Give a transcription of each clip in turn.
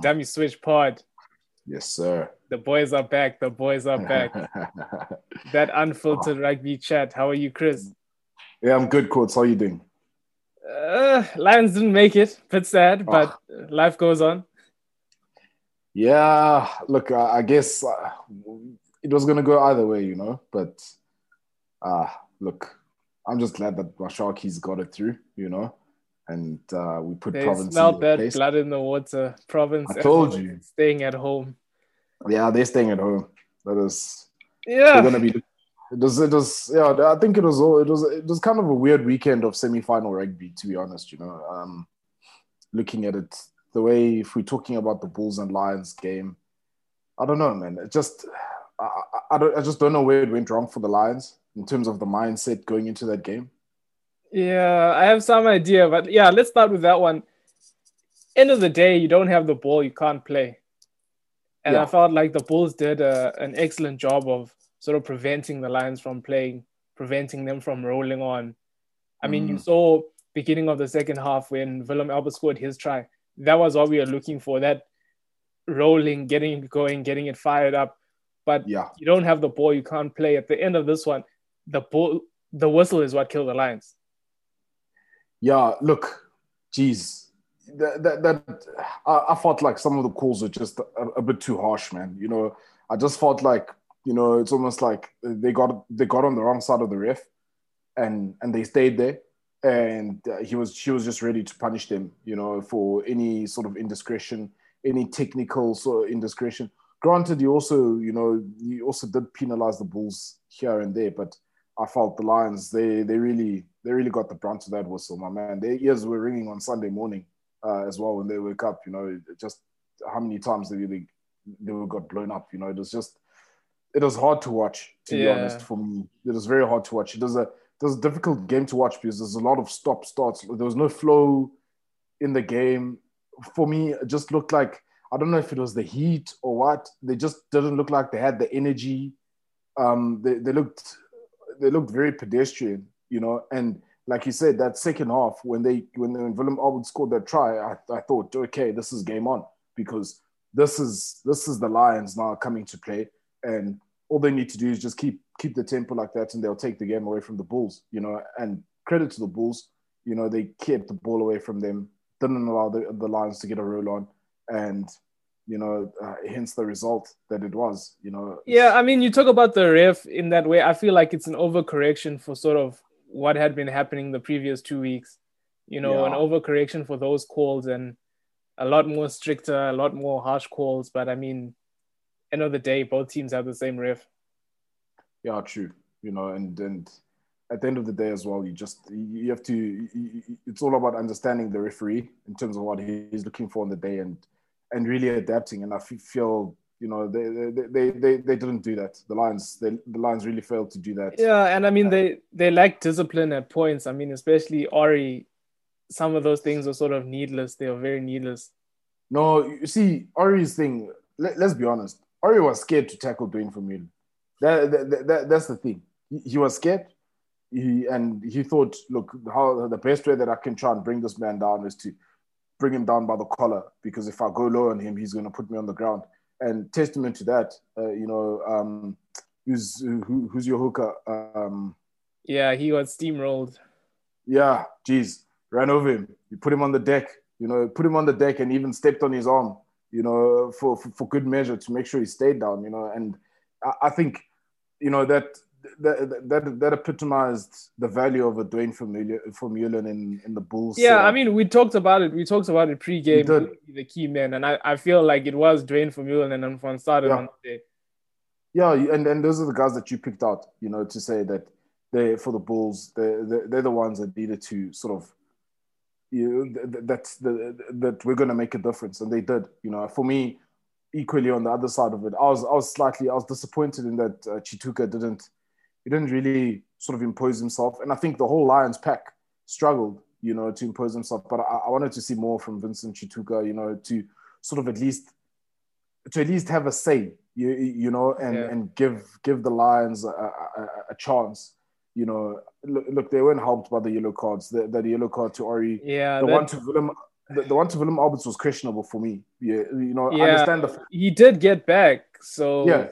Dummy Switch Pod. Yes, sir. The boys are back. The boys are back. that unfiltered rugby chat. How are you, Chris? yeah, I'm good, Courts. How are you doing? Uh, Lions didn't make it. Bit sad, but life goes on. Yeah, look, uh, I guess uh, it was going to go either way, you know. But uh, look, I'm just glad that my Sharkies got it through, you know and uh, we put they province. Smelled that place. blood in the water. Province. I told you. Staying at home. Yeah, they're staying at home. That is. Yeah. They're gonna be. It was. It was. Yeah, I think it was. All, it was. It was kind of a weird weekend of semi-final rugby, to be honest. You know, um, looking at it, the way if we're talking about the Bulls and Lions game, I don't know, man. It just. I, I, I don't. I just don't know where it went wrong for the Lions in terms of the mindset going into that game. Yeah, I have some idea, but yeah, let's start with that one. End of the day, you don't have the ball, you can't play. And yeah. I felt like the Bulls did a, an excellent job of sort of preventing the Lions from playing, preventing them from rolling on. I mean, mm. you saw beginning of the second half when Willem Alberts scored his try. That was what we were looking for. That rolling, getting it going, getting it fired up. But yeah. you don't have the ball, you can't play. At the end of this one, the ball, the whistle is what killed the Lions. Yeah, look, geez, that that, that I, I, felt like some of the calls were just a, a, bit too harsh, man. You know, I just felt like you know it's almost like they got they got on the wrong side of the ref, and and they stayed there, and uh, he was she was just ready to punish them, you know, for any sort of indiscretion, any technical sort of indiscretion. Granted, you also you know you also did penalize the Bulls here and there, but I felt the Lions they they really they really got the brunt of that whistle, my man. Their ears were ringing on Sunday morning uh, as well when they woke up. You know, just how many times they really they were got blown up. You know, it was just it was hard to watch. To yeah. be honest, for me, it was very hard to watch. It was a it was a difficult game to watch because there's a lot of stop starts. There was no flow in the game. For me, it just looked like I don't know if it was the heat or what. They just didn't look like they had the energy. Um, they, they looked they looked very pedestrian, you know. And like you said, that second half when they when, when Willem Alberts scored that try, I, I thought, okay, this is game on because this is this is the Lions now coming to play, and all they need to do is just keep keep the tempo like that, and they'll take the game away from the Bulls, you know. And credit to the Bulls, you know, they kept the ball away from them, didn't allow the, the Lions to get a roll on, and you know, uh, hence the result that it was, you know. Yeah, I mean, you talk about the ref in that way. I feel like it's an overcorrection for sort of what had been happening the previous two weeks. You know, yeah. an overcorrection for those calls and a lot more stricter, a lot more harsh calls. But I mean, end of the day, both teams have the same ref. Yeah, true. You know, and and at the end of the day as well, you just you have to. It's all about understanding the referee in terms of what he's looking for on the day and and really adapting. And I feel you know they they, they, they didn't do that. The Lions they, the Lions really failed to do that. Yeah, and I mean uh, they they lack discipline at points. I mean especially Orie, some of those things are sort of needless. They are very needless. No, you see Orie's thing. Let, us be honest. Orie was scared to tackle Duane Vermeulen. That, that, that, that's the thing. He, he was scared. He and he thought, look, how the best way that I can try and bring this man down is to bring him down by the collar because if I go low on him, he's going to put me on the ground. And testament to that, uh, you know, um, who's who, who's your hooker? Um, yeah, he got steamrolled. Yeah, geez, ran over him. You put him on the deck. You know, put him on the deck and even stepped on his arm. You know, for for, for good measure to make sure he stayed down. You know, and I, I think, you know that that, that that epitomized the value of a Duane Vermeulen in, in the Bulls. Yeah, I mean, we talked about it. We talked about it pre-game. The key man, and I, I feel like it was Duane Vermeulen and started yeah. on the day. Yeah, and, and those are the guys that you picked out. You know, to say that they for the Bulls, they're, they're the ones that needed to sort of you know, that's the that we're going to make a difference, and they did. You know, for me, equally on the other side of it, I was I was slightly I was disappointed in that uh, Tshituka didn't he didn't really sort of impose himself. And I think the whole Lions pack struggled, you know, to impose himself. But I, I wanted to see more from Vincent Tshituka, you know, to sort of at least to at least have a say, you, you know, and, yeah. and give give the Lions a, a, a, chance. You know, look, look, they weren't helped by the yellow cards. The, the yellow card to Orie, yeah, the that... one to Willem, the, the one to Willem Alberts was questionable for me. Yeah, you know, Yeah. I understand the He did get back, so yeah,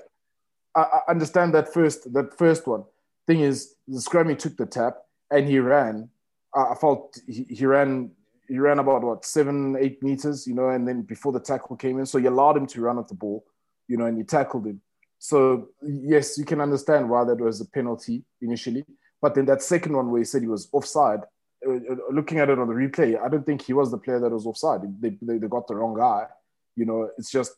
I, understand that first that first one. Thing is, the scrummy took the tap and he ran. I, felt he, he ran he ran about what seven eight meters, you know, and then before the tackle came in, so you allowed him to run at the ball, you know, and you tackled him. So yes, you can understand why that was a penalty initially, but then that second one where he said he was offside. uh, uh, Looking at it on the replay, I don't think he was the player that was offside. They, they, they got the wrong guy. You know, it's just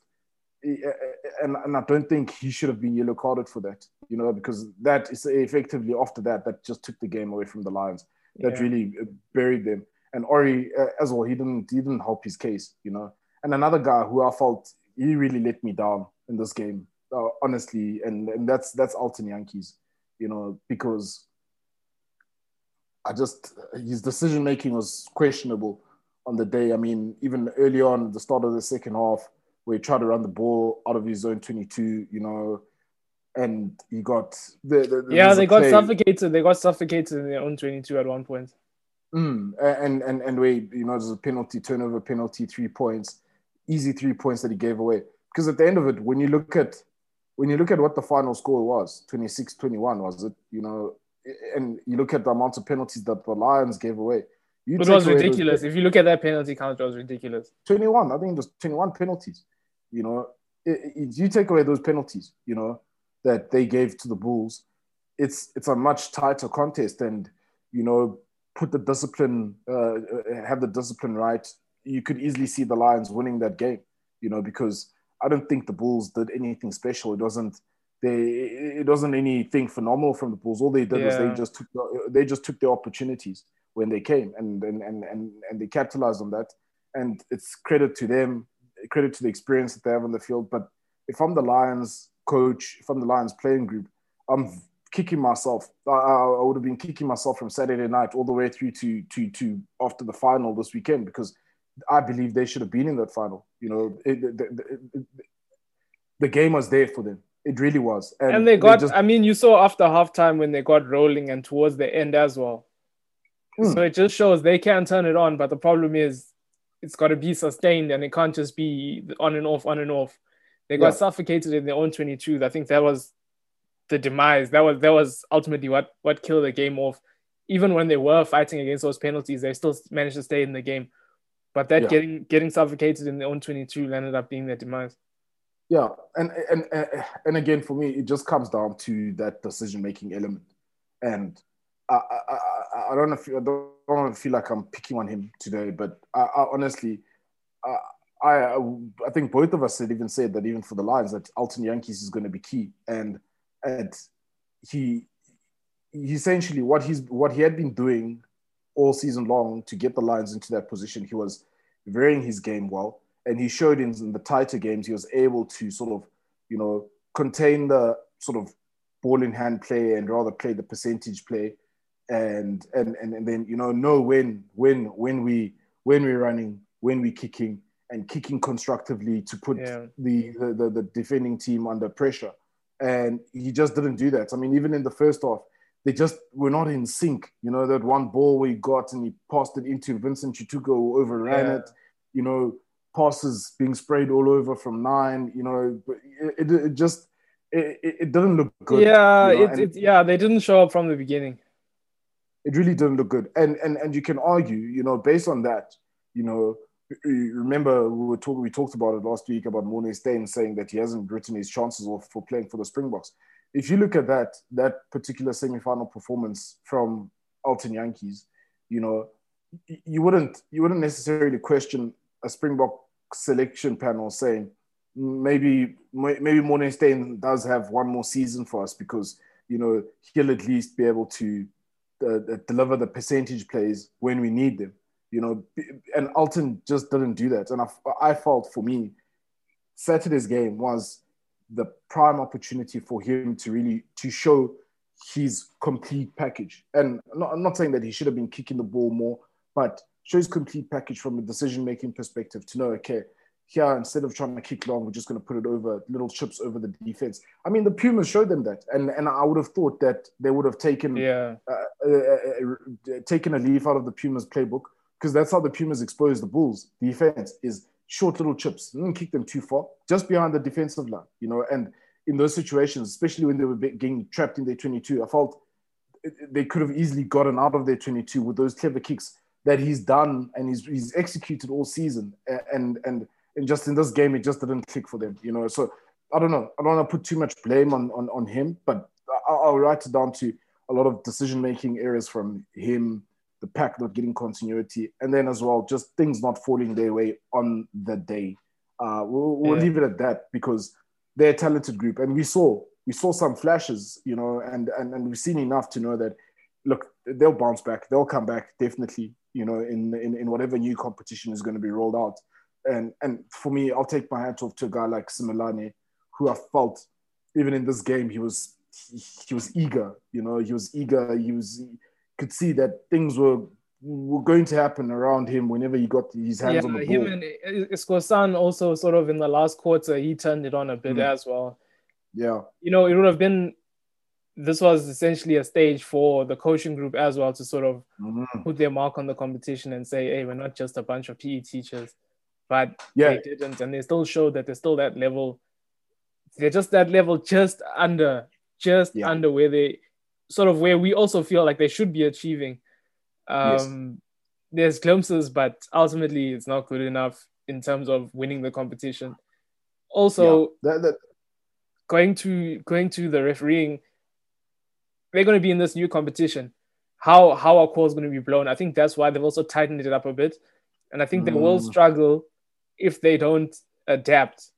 and, and I don't think he should have been yellow carded for that, you know, because that is effectively after that, that just took the game away from the Lions. That Yeah. really uh, buried them. And Orie uh, as well, he didn't he didn't help his case, you know. And another guy who I felt he really let me down in this game, uh, honestly, and and that's that's Elton Jantjies, you know, because I just his decision making was questionable on the day. I mean, even early on the start of the second half, where he tried to run the ball out of his zone 22, you know, and he got the, the there yeah, they got play- suffocated. They got suffocated in their own 22 at one point. Mm, and and and where you know there's a penalty, turnover penalty, three points, easy three points that he gave away. Because at the end of it, when you look at when you look at what the final score was, 26-21 was it, you know, and you look at the amount of penalties that the Lions gave away. It was away those ridiculous. If you look at that penalty count, it was ridiculous. 21. I think it was 21 penalties. You know, I- I- you take away those penalties, you know, that they gave to the Bulls, it's it's a much tighter contest. And, you know, put the discipline, uh, uh, have the discipline right. You could easily see the Lions winning that game, you know, because I don't think the Bulls did anything special. It wasn't. They, it wasn't anything phenomenal from the Bulls. All they did was they just took the, they just took their opportunities when they came and and, and and and they capitalized on that and it's credit to them, credit to the experience that they have on the field. But if I'm the Lions coach, if I'm the Lions playing group, I'm kicking myself. I, I would have been kicking myself from Saturday night all the way through to to to after the final this weekend because I believe they should have been in that final. You know, it, the, the, the, the game was there for them. It really was, And they got, just I mean, you saw after halftime when they got rolling and towards the end as well. Hmm. So it just shows they can turn it on, but the problem is it's got to be sustained and it can't just be on and off, on and off. They got Yeah. suffocated in their own 22. I think that was the demise. That was that was ultimately what what killed the game off. Even when they were fighting against those penalties, they still managed to stay in the game. But that Yeah. getting getting suffocated in their own 22 ended up being their demise. Yeah, and and and, again, for me, it just comes down to that decision making element, and I I, I, I don't know if I don't to feel like I'm picking on him today, but I, I honestly, I, I I think both of us had even said that even for the Lions that Elton Jantjies is going to be key, and and he he essentially what he's what he had been doing all season long to get the Lions into that position, he was varying his game well. And he showed in, in the tighter games he was able to sort of you know contain the sort of ball in hand play and rather play the percentage play and and and, then you know know when when when we when we're running when we're kicking and kicking constructively to put Yeah. the, the, the the defending team under pressure and he just didn't do that i mean even in the first half they just were not in sync you know that one ball we got and he passed it into vincent Tshituka who overran Yeah. it you know passes being sprayed all over from nine you know but it, it, it just it, it didn't look good yeah, you know, it, yeah, they didn't show up from the beginning. It really didn't look good. And and and you can argue, you know, based on that, you know, remember we were talking, we talked about it last week about Morné Steyn saying that he hasn't written his chances off for playing for the Springboks. If you look at that that particular semi-final performance from Elton Jantjies, you know, you wouldn't you wouldn't necessarily question a Springbok selection panel saying maybe maybe Morné Steyn does have one more season for us because you know he'll at least be able to uh, deliver the percentage plays when we need them. You know, and Elton just didn't do that. And I, I felt for me, Saturday's game was the prime opportunity for him to really to show his complete package. And I'm not, I'm not saying that he should have been kicking the ball more, but show his complete package from a decision making perspective to know, okay, here instead of trying to kick long, we're just going to put it over little chips over the defense. I mean, the Pumas showed them that, and and I would have thought that they would have taken Yeah, uh, uh, uh, taken a leaf out of the Pumas playbook because that's how the Pumas expose the Bulls. Defense is short little chips. Don't kick them too far, just behind the defensive line, you know. And in those situations, especially when they were getting trapped in their 22, I felt they could have easily gotten out of their 22 with those clever kicks that he's done and he's, he's executed all season. And, and, and just in this game, it just didn't click for them, you know. So I don't know. I don't want to put too much blame on, on, on him, but I'll, I'll write it down to a lot of decision making errors from him, the pack not getting continuity, and then as well, just things not falling their way on the day. Uh, we'll, we'll yeah. leave it at that because they're a talented group, and we saw we saw some flashes, you know, and and, and we've seen enough to know that look, they'll bounce back, they'll come back definitely, you know, in in, in whatever new competition is going to be rolled out. And and for me, I'll take my hat off to a guy like Simelane, who I felt even in this game he was he, he was eager, you know, he was eager, he was could see that things were were going to happen around him whenever he got his hands yeah, on the ball. Him and also sort of in the last quarter he turned it on a bit mm. as well. Yeah. You know, it would have been this was essentially a stage for the coaching group as well to sort of mm-hmm. put their mark on the competition and say, hey, we're not just a bunch of PE teachers. But yeah. they didn't, and they still showed that they're still that level. They're just that level just under, just yeah. under where they sort of where we also feel like they should be achieving. Um, yes. There's glimpses, but ultimately it's not good enough in terms of winning the competition. Also, yeah. that, that... going to going to the refereeing, they're going to be in this new competition. How how our call is going to be blown? I think that's why they've also tightened it up a bit, and I think mm. they will mm. struggle if they don't adapt.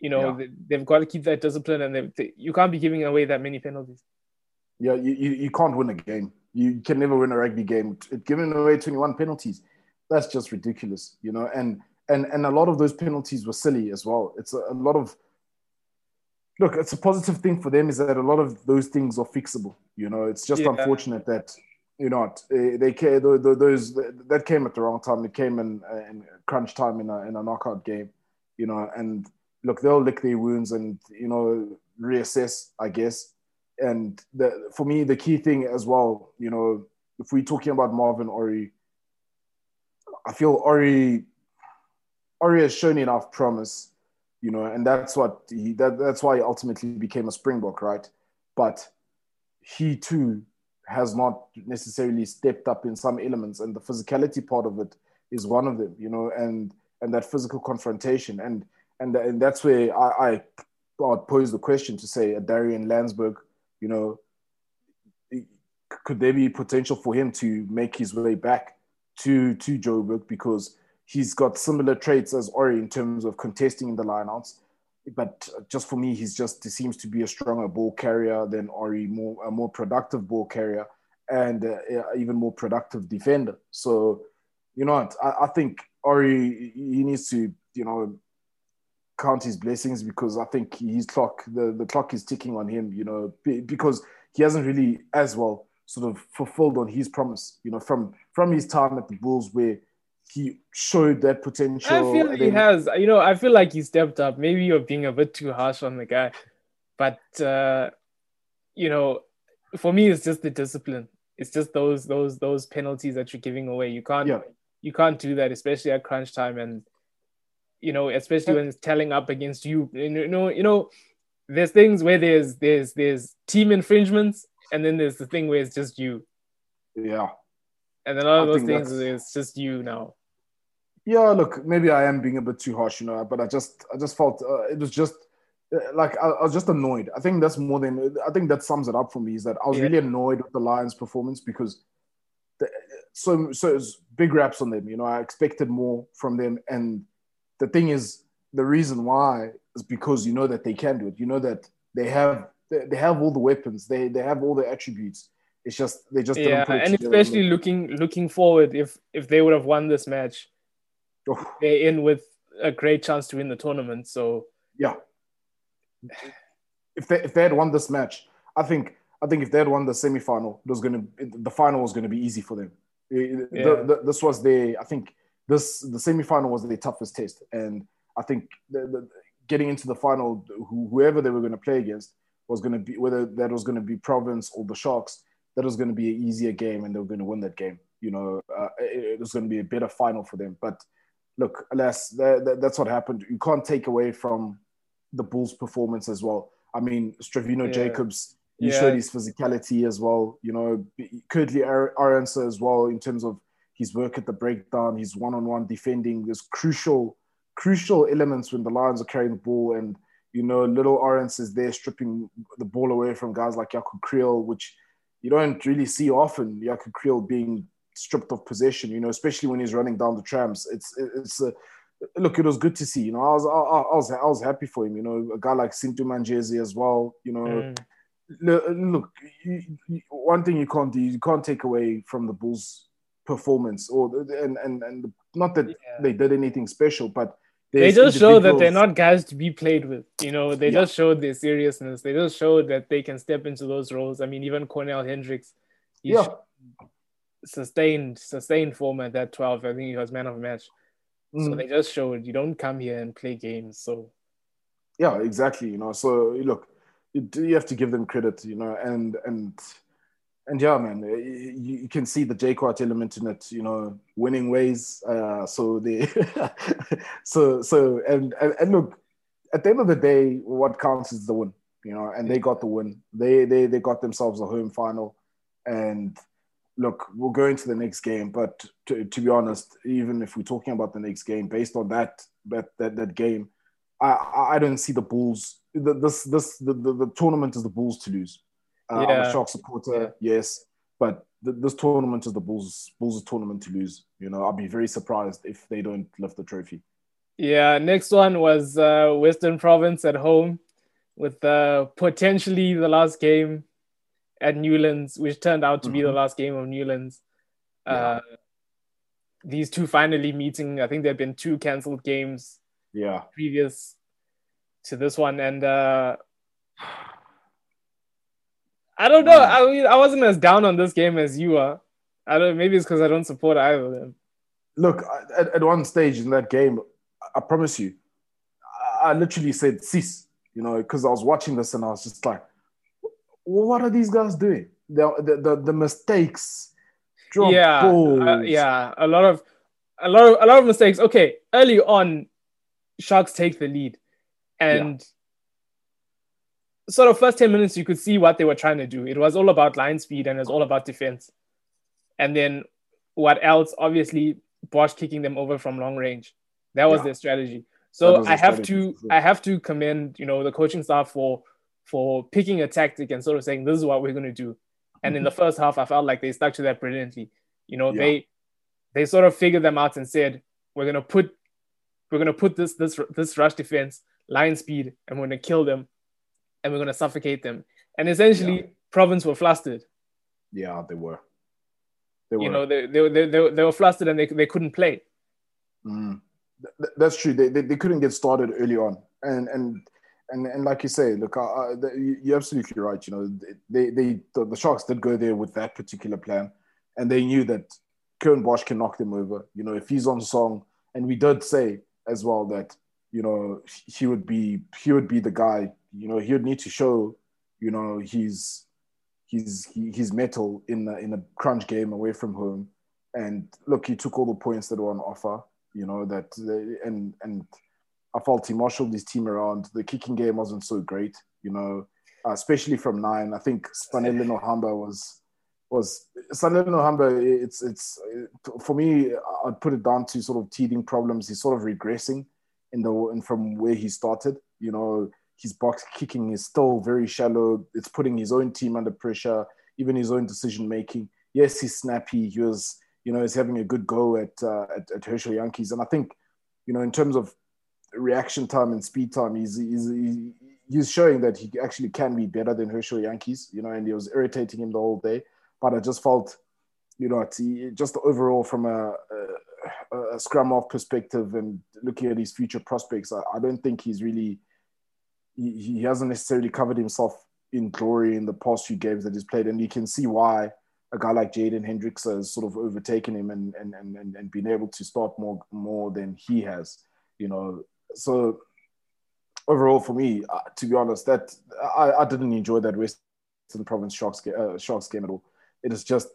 You know, yeah. they, have got to keep that discipline, and they, you can't be giving away that many penalties. Yeah, you, you, you can't win a game. You can never win a rugby game. Giving away 21 penalties, that's just ridiculous, you know. And and and a lot of those penalties were silly as well. It's a, a lot of look. It's a positive thing for them is that a lot of those things are fixable. You know, it's just yeah. unfortunate that you know eh, they, they those that came at the wrong time. It came in, eh, in crunch time in a in a knockout game, you know. And look, they'll lick their wounds and you know reassess, I guess and the, for me, the key thing as well, you know, if we're talking about Marvin Orie, I feel Orie, Orie has shown enough promise, you know, and that's what he that, that's why he ultimately became a Springbok, right? But he too has not necessarily stepped up in some elements, and the physicality part of it is one of them, you know, and and that physical confrontation, and and and that's where I, I I'd pose the question to say Darian Lansberg you know, could there be potential for him to make his way back to to Joburg because he's got similar traits as Orie in terms of contesting in the lineouts. But just for me, he's just he seems to be a stronger ball carrier than Orie, more a more productive ball carrier and uh, even more productive defender. So, you know, I, I think Orie he needs to you know count his blessings because I think his clock, the, the clock is ticking on him, you know, because he hasn't really as well sort of fulfilled on his promise, you know, from from his time at the Bulls where he showed that potential. I feel he has, you know, I feel like he stepped up. Maybe you're being a bit too harsh on the guy, but uh, you know, for me, it's just the discipline. It's just those those those penalties that you're giving away. You can't yeah. you can't do that, especially at crunch time and you know, especially when it's telling up against you. You know, you know, there's things where there's there's there's team infringements, and then there's the thing where it's just you. Yeah. And then all of those things it's just you now. Yeah, look, maybe I am being a bit too harsh, you know, but I just I just felt uh, it was just uh, like I, I, was just annoyed. I think that's more than I think that sums it up for me is that I was yeah. really annoyed with the Lions' performance because the, so so big raps on them. You know, I expected more from them, and the thing is, the reason why is because you know that they can do it. You know that they have they have all the weapons. They they have all the attributes. It's just they just yeah, and especially looking looking forward, if if they would have won this match, oh. they're in with a great chance to win the tournament. So yeah, if they if they had won this match, I think I think if they had won the semifinal, it was gonna the final was gonna be easy for them. Eh, eh, yeah. The, the, this was the I think this the semi-final was the toughest test, and I think the, the, getting into the final, whoever they were going to play against was going to be whether that was going to be Province or the Sharks, that was going to be an easier game, and they were going to win that game. you know, uh, it, it, was going to be a better final for them. But look, alas, that, that, that's what happened. You can't take away from the Bulls' performance as well. I mean, Stravino yeah. Jacobs, he yeah. showed his physicality as well. You know, Kurt-Lee Arendse as well in terms of his work at the breakdown, his one-on-one defending. There's crucial, crucial elements when the Lions are carrying the ball, and you know, little Arendse is there stripping the ball away from guys like Jaco Kriel, which you don't really see often. Jaco Kriel being stripped of possession, you know, especially when he's running down the trams. It's it's a look. It was good to see. You know, I was I, I was I was happy for him. You know, a guy like Sintu Manjezi as well. You know, mm. look, you, you, one thing you can't do, you can't take away from the Bulls' performance, or and and and not that yeah. they did anything special, but they just show that they're not guys to be played with. You know, they yeah. just showed their seriousness. They just showed that they can step into those roles. I mean, even Cornell Hendricks, yeah, sustained sustained form at that 12. I think he was man of the match. Mm. So they just showed you don't come here and play games. So yeah, exactly. You know, so look, you, you have to give them credit. You know, and and and yeah, man, you, you, can see the Jake White element in it. You know, winning ways. Uh, so they, so so and, and and look, at the end of the day, what counts is the win. You know, and they got the win. They they they got themselves a home final, and look, we'll go into the next game. But to, to be honest, even if we're talking about the next game, based on that that that, that game, I I don't see the Bulls. The, this this the, the, the tournament is the Bulls to lose. Uh, yeah. I'm a Shark supporter, yeah. yes, but th- this tournament is the Bulls Bulls tournament to lose. You know, I'll be very surprised if they don't lift the trophy. Yeah, next one was uh, Western Province at home with uh, potentially the last game at Newlands, which turned out to mm-hmm. be the mm-hmm. last game of Newlands. Yeah. Uh, these two finally meeting. I think there have been two cancelled games. Yeah. Previous to this one, and uh, I don't know. I mean, I wasn't as down on this game as you are. I don't. Maybe it's because I don't support either of them. Look, at, at one stage in that game, I promise you, I literally said cease. you know, because I was watching this and I was just like, "What are these guys doing? The the the, the mistakes, drop yeah, uh, yeah, a lot of a lot of a lot of mistakes. Okay, early on, Sharks take the lead, and. Sort of first 10 minutes, you could see what they were trying to do. It was all about line speed and it was all about defense. And then what else? Obviously, Bosch kicking them over from long range. That was yeah. their strategy. So I have strategy. to I have to commend, you know, the coaching staff for for picking a tactic and sort of saying this is what we're going to do. And in the first half, I felt like they stuck to that brilliantly. You know, yeah. they they sort of figured them out and said, we're going to put we're going to put this this this rush defense line speed and we're going to kill them and we're going to suffocate them. And essentially, yeah. Province were flustered. Yeah, they were. They were. You know, they, they, they, they, they were flustered and they, they couldn't play. Mm. Th- that's true. They, they, they couldn't get started early on. And, and, and, and like you say, look, uh, you're absolutely right. You know, they, they, the, the Sharks did go there with that particular plan. And they knew that Curwin Bosch can knock them over. You know, if he's on song, and we did say as well that you know he would be he would be the guy you know, he would need to show, you know, his his his metal in a, in a crunch game away from home. And look, he took all the points that were on offer. You know that, they, and and I felt he marshaled his team around. The kicking game wasn't so great. You know, uh, especially from nine. I think Sanele Nohamba was was Sanele Nohamba. It's it's for me. I'd put it down to sort of teething problems. He's sort of regressing in the and from where he started. You know, his box kicking is still very shallow. It's putting his own team under pressure, even his own decision making. Yes, he's snappy. He was, you know, he's having a good go at, uh, at, at Herschel Jantjies. And I think, you know, in terms of reaction time and speed time, he's, he's, he's showing that he actually can be better than Herschel Jantjies, you know, and it was irritating him the whole day. But I just felt, you know, just overall from a, a, a scrum off perspective and looking at his future prospects, I, I don't think he's really – he, he hasn't necessarily covered himself in glory in the past few games that he's played, and you can see why a guy like Jaden Hendrikse has sort of overtaken him and and and and, been able to start more more than he has, you know. So overall, for me, uh, to be honest, that I, I didn't enjoy that Western Province Sharks, uh, Sharks game at all. It is just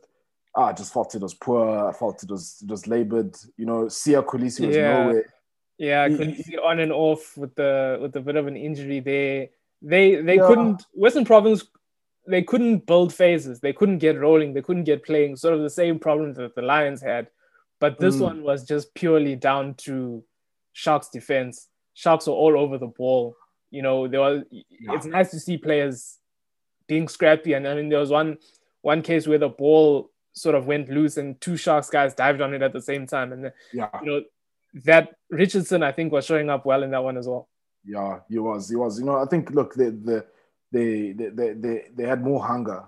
ah, I just felt it was poor. I felt it was it was labored. You know, Siya Kolisi was Yeah. nowhere. Yeah, see on and off with the with a bit of an injury there. They they Yeah. couldn't Western Province they couldn't build phases. They couldn't get rolling. They couldn't get playing. Sort of the same problem that the Lions had, but this Mm. one was just purely down to Sharks defense. Sharks were all over the ball. You know, there was. It's nice to see players being scrappy, and I mean, there was one one case where the ball sort of went loose and two Sharks guys dived on it at the same time, and Yeah, you know that Richardson I think was showing up well in that one as well. yeah, he was. He was. You know, I think look, the the they they they they, they had more hunger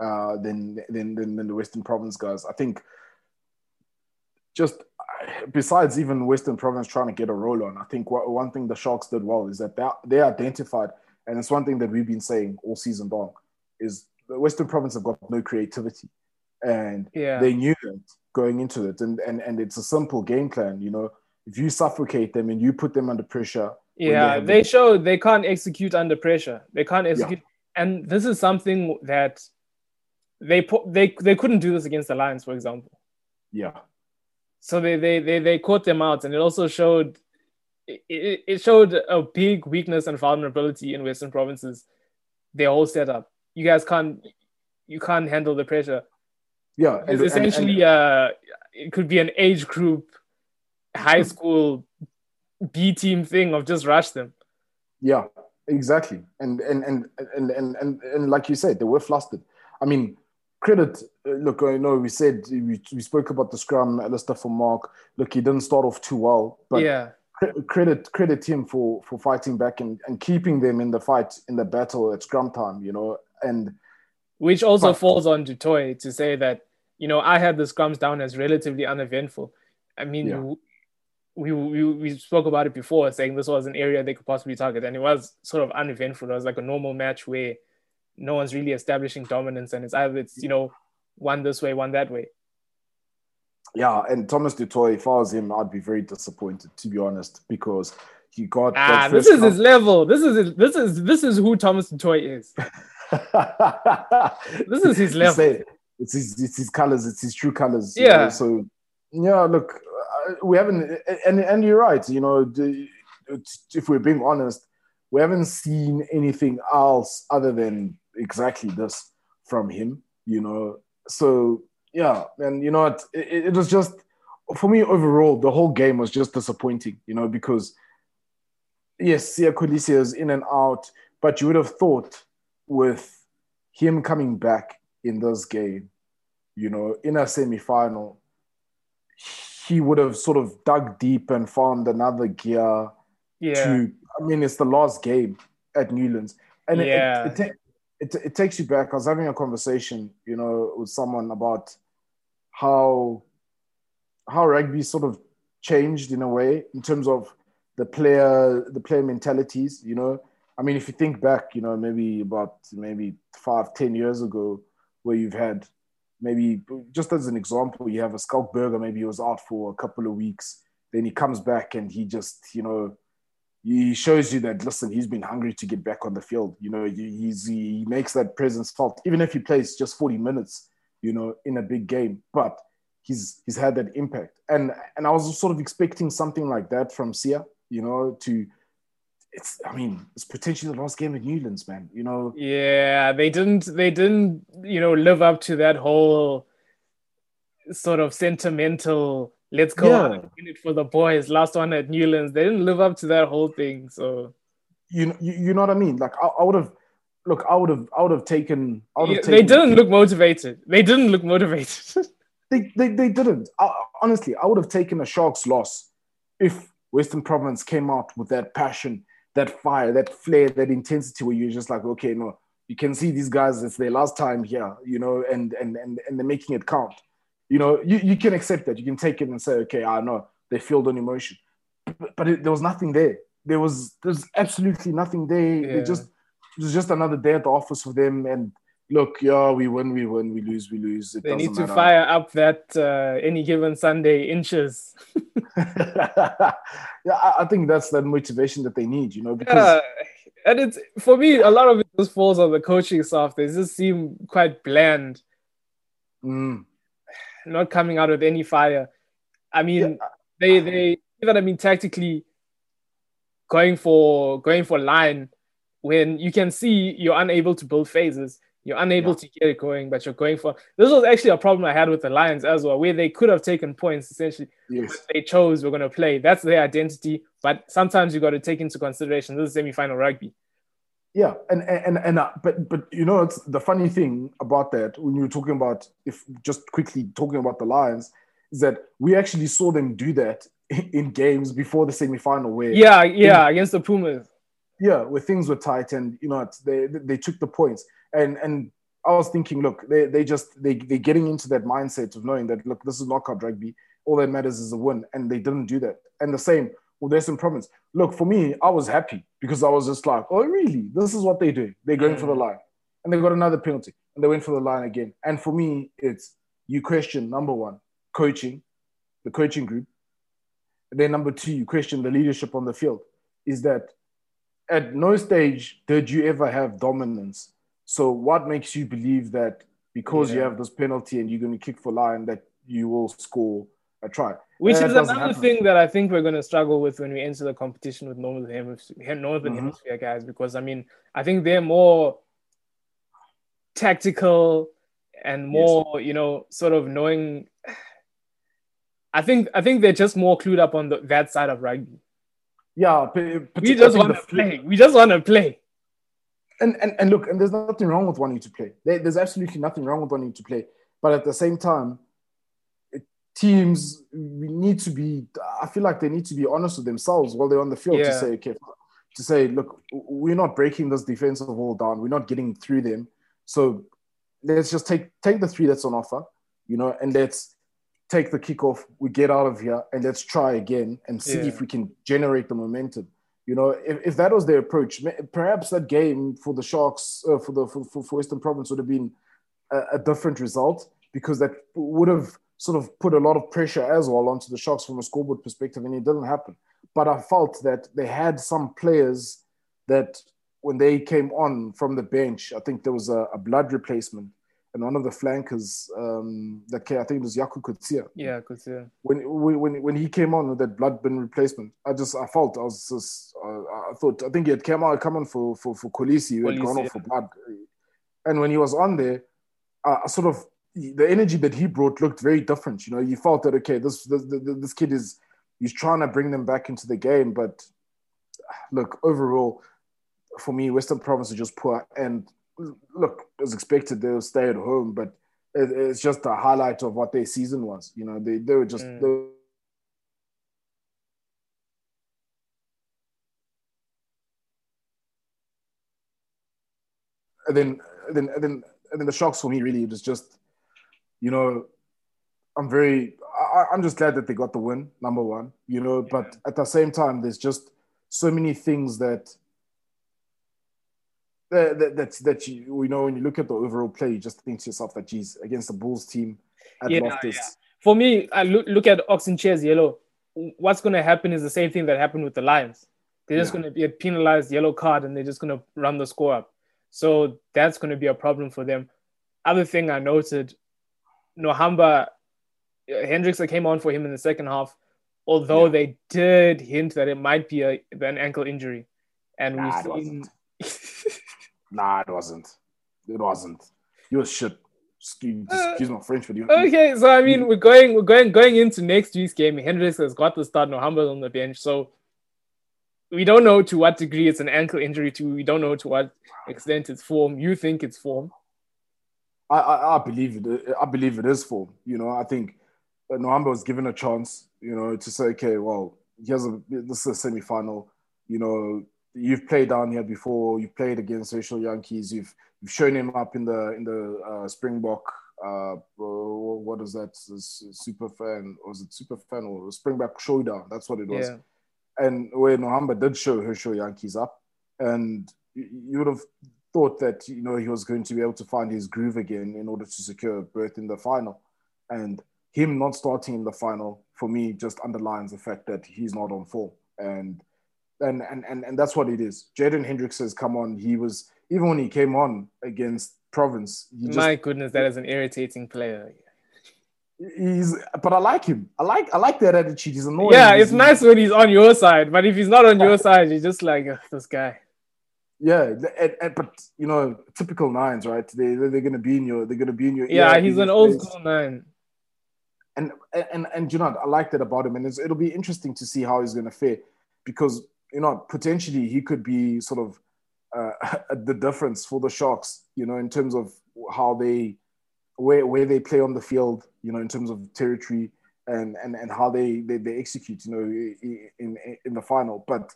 uh, than, than than the Western Province guys. I think just besides even Western Province trying to get a roll on, I think what, one thing the Sharks did well is that they they identified, and it's one thing that we've been saying all season long, is the Western Province have got no creativity, and Yeah. they knew that going into it, and and and it's a simple game plan. You know, if you suffocate them and you put them under pressure, they Yeah, they the- showed they can't execute under pressure. They can't execute, and this is something that they put they they couldn't do this against the Lions, for example. yeah, So they they they, they caught them out, and it also showed it, it showed a big weakness and vulnerability in Western provinces. Their whole setup, you guys can't you can't handle the pressure. yeah, It's essentially uh it could be an age group high school B team thing of just rush them. Yeah, exactly. And and and and and and, and like you said, they were flustered. I mean, credit. uh, Look, I know we said we, we spoke about the scrum, Alistair Vermaak. Look, he didn't start off too well, but yeah. credit credit him for for fighting back and, and keeping them in the fight in the battle at scrum time. You know, and Which also But- falls on du Toit to say that, you know, I had the scrums down as relatively uneventful. I mean, Yeah. We, we, we spoke about it before, saying this was an area they could possibly target, and it was sort of uneventful. It was like a normal match where no one's really establishing dominance, and it's either it's, you know, one this way, one that way. yeah, and Thomas du Toit, if I was him, I'd be very disappointed to be honest, because he got Ah, this is his level. This is his, this is this is who Thomas Toy is. This is his level. say it's his, it's his colors, it's his true colors. you Yeah. know, So yeah, look, we haven't, and and you're right. You know, the, if we're being honest, we haven't seen anything else other than exactly this from him. You know, so yeah, and you know? It, it was just for me overall. The whole game was just disappointing. You know, because yes, Siya Kolisi is in and out, but you would have thought with him coming back in this game, you know, in a semi-final, he would have sort of dug deep and found another gear Yeah. to. I mean, it's the last game at Newlands, and it- Yeah. it, it, it, it takes you back. I was having a conversation, you know, with someone about how how rugby sort of changed in a way in terms of the player the player mentalities. You know, I mean, if you think back, you know, maybe about maybe five, ten years ago, where you've had maybe just as an example, you have a Schalk Burger, maybe he was out for a couple of weeks, then he comes back and he just, you know, he shows you that listen, he's been hungry to get back on the field. You know, he makes that presence felt, even if he plays just 40 minutes, you know, in a big game. But he's he's had that impact. And and I was sort of expecting something like that from Siya, you know, to it's I mean, it's potentially the last game at Newlands, man. You know, Yeah, they didn't they didn't, you know, live up to that whole sort of sentimental let's go Yeah. win it for the boys. Last one at Newlands. They didn't live up to that whole thing. So you know, you, you know what I mean? Like I, I would have look, I would have I would have taken I would Yeah, have they didn't look motivated. They didn't look motivated. They, they, they didn't. I, honestly, I would have taken a Sharks loss if Western Province came out with that passion, that fire, that flair, that intensity where you're just like, okay, no, you can see these guys, it's their last time here, you know, and and and, and they're making it count. You know, you, you can accept that. You can take it and say, okay, I know they feel on emotion. But, but it, there was nothing there. There was there's absolutely nothing there. Yeah. They just it was just another day at the office for them. And look, yeah, we win, we win, we lose, we lose. It they need to matter. fire up that uh, any given Sunday inches. yeah, I, I think that's the motivation that they need, you know, because Yeah. And it's for me, a lot of it just falls on the coaching staff. They just seem quite bland. mm, not coming out with any fire. I mean, yeah. they they even I mean tactically going for going for line when you can see you're unable to build phases, you're unable yeah. to get it going, but you're going for this was actually a problem I had with the Lions as well, where they could have taken points essentially. Yes. They chose we're gonna play. That's their identity, but sometimes you got to take into consideration this is semi-final rugby. Yeah, and and and uh, but but you know it's the funny thing about that when you're talking about if just quickly talking about the Lions is that we actually saw them do that in games before the semi-final where yeah yeah against the Pumas yeah where things were tight and you know they they took the points and and I was thinking look they they just they they're getting into that mindset of knowing that look this is knockout rugby. All that matters is a win. And they didn't do that. And the same with Western Province. Look for me I was happy because I was just like oh really? This is what they do. They're going mm. for the line. And they got another penalty. And they went for the line again. And for me it's you question number one coaching the coaching group. And then number two, you question the leadership on the field. Is that at no stage did you ever have dominance? So what makes you believe that because yeah. you have this penalty and you're going to kick for line that you will score a try? Which is another happen. thing that I think we're going to struggle with when we enter the competition with Northern Hemisphere, Northern mm-hmm. Hemisphere guys, because I mean, I think they're more tactical and more, yes. you know, sort of knowing I think I think they're just more clued up on the, that side of rugby. Yeah, we just want to play. We just want to play. And, and and look, and there's nothing wrong with wanting to play. There's absolutely nothing wrong with wanting to play. But at the same time, teams we need to be. I feel like they need to be honest with themselves while they're on the field yeah. to say, okay, to say, look, we're not breaking this defensive wall down. We're not getting through them. So let's just take take the three that's on offer, you know, and let's take the kickoff, we get out of here, and let's try again and see yeah. if we can generate the momentum. You know, if, if that was their approach, perhaps that game for the Sharks, uh, for the for, for Western Province, would have been a, a, different result because that would have sort of put a lot of pressure as well onto the Sharks from a scoreboard perspective, and it didn't happen. But I felt that they had some players that when they came on from the bench, I think there was a, a blood replacement and one of the flankers um, that came, I think it was Jaco Coetzee. Yeah, Coetzee. When, when when he came on with that blood bin replacement, I just I felt I was just uh, I thought I think he had come out come on for for for Kolisi, who had gone off for blood, and when he was on there, I sort of the energy that he brought looked very different. You know, you felt that okay, this this, this kid is he's trying to bring them back into the game, but look overall. For me, Western Province is just poor, and look, as expected, they'll stay at home, but it, it's just a highlight of what their season was. You know, they, they were just. Mm. They were, and then, and then, and then, and then the shocks for me really was just, you know, I'm very, I, I'm just glad that they got the win, number one, you know, yeah. but at the same time, there's just so many things that that, that's that you, you know when you look at the overall play, you just think to yourself that geez, against the Bulls team at yeah, Loftus. Yeah. For me, I look look at Ox Nché's yellow. What's going to happen is the same thing that happened with the Lions. They're just yeah. going to be a penalized yellow card, and they're just going to run the score up. So that's going to be a problem for them. Other thing I noted, Nohamba uh, Hendrikse that came on for him in the second half, although yeah. they did hint that it might be a, an ankle injury, and nah, we've seen. Nah, it wasn't. It wasn't. You was shit. Excuse, uh, excuse my French, but you. Okay, so I mean, we're going, we're going, going into next week's game. Hendrikse has got the start. Nohamba on the bench, so we don't know to what degree it's an ankle injury. To we don't know to what extent it's form. You think it's form? I, I, I believe it. I believe it is form. You know, I think Nohamba was given a chance. You know, to say, okay, well, here's a this is a semi final. You know, you've played down here before. You've played against Herschel Jantjies. You've you've shown him up in the in the uh, Springbok. Uh, what is that? Super fan or was it super fan or Springbok showdown? That's what it was. Yeah. And where Nohamba did show Herschel Jantjies up, and you would have thought that you know he was going to be able to find his groove again in order to secure a berth in the final, and him not starting in the final for me just underlines the fact that he's not on form and and and and, and that's what it is. Jaden Hendrikse has come on. He was even when he came on against Province. My goodness, that is an irritating player. He's, but I like him. I like, I like that attitude. He's annoying. Yeah, he's, it's nice when he's on your side, but if he's not on your side, you're just like this guy. Yeah, and, and, but you know, typical nines, right? They they're gonna be in your, they're gonna be in your. Yeah, he's an old place. school nine. And and and you know, I like that about him, and it'll be interesting to see how he's gonna fare, because you know, potentially he could be sort of uh, the difference for the Sharks, you know, in terms of how they where where they play on the field, you know, in terms of territory and and and how they they, they execute, you know, in, in the final. But